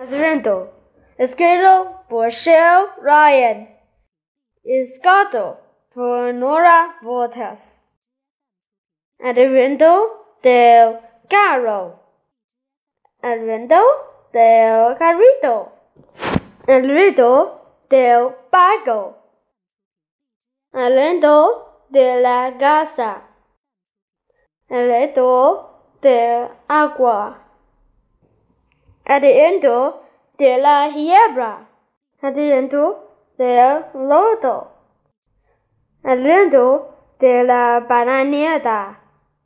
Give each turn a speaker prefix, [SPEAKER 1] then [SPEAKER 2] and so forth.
[SPEAKER 1] Adrento, escrito por Shell Ryan, escrito por Nora Voltas. Advento del carro. Advento del carrito. Advento del barco. Advento de la casa. Advento del agua. Advento de la hierba. Advento del lodo. Advento de la bananera.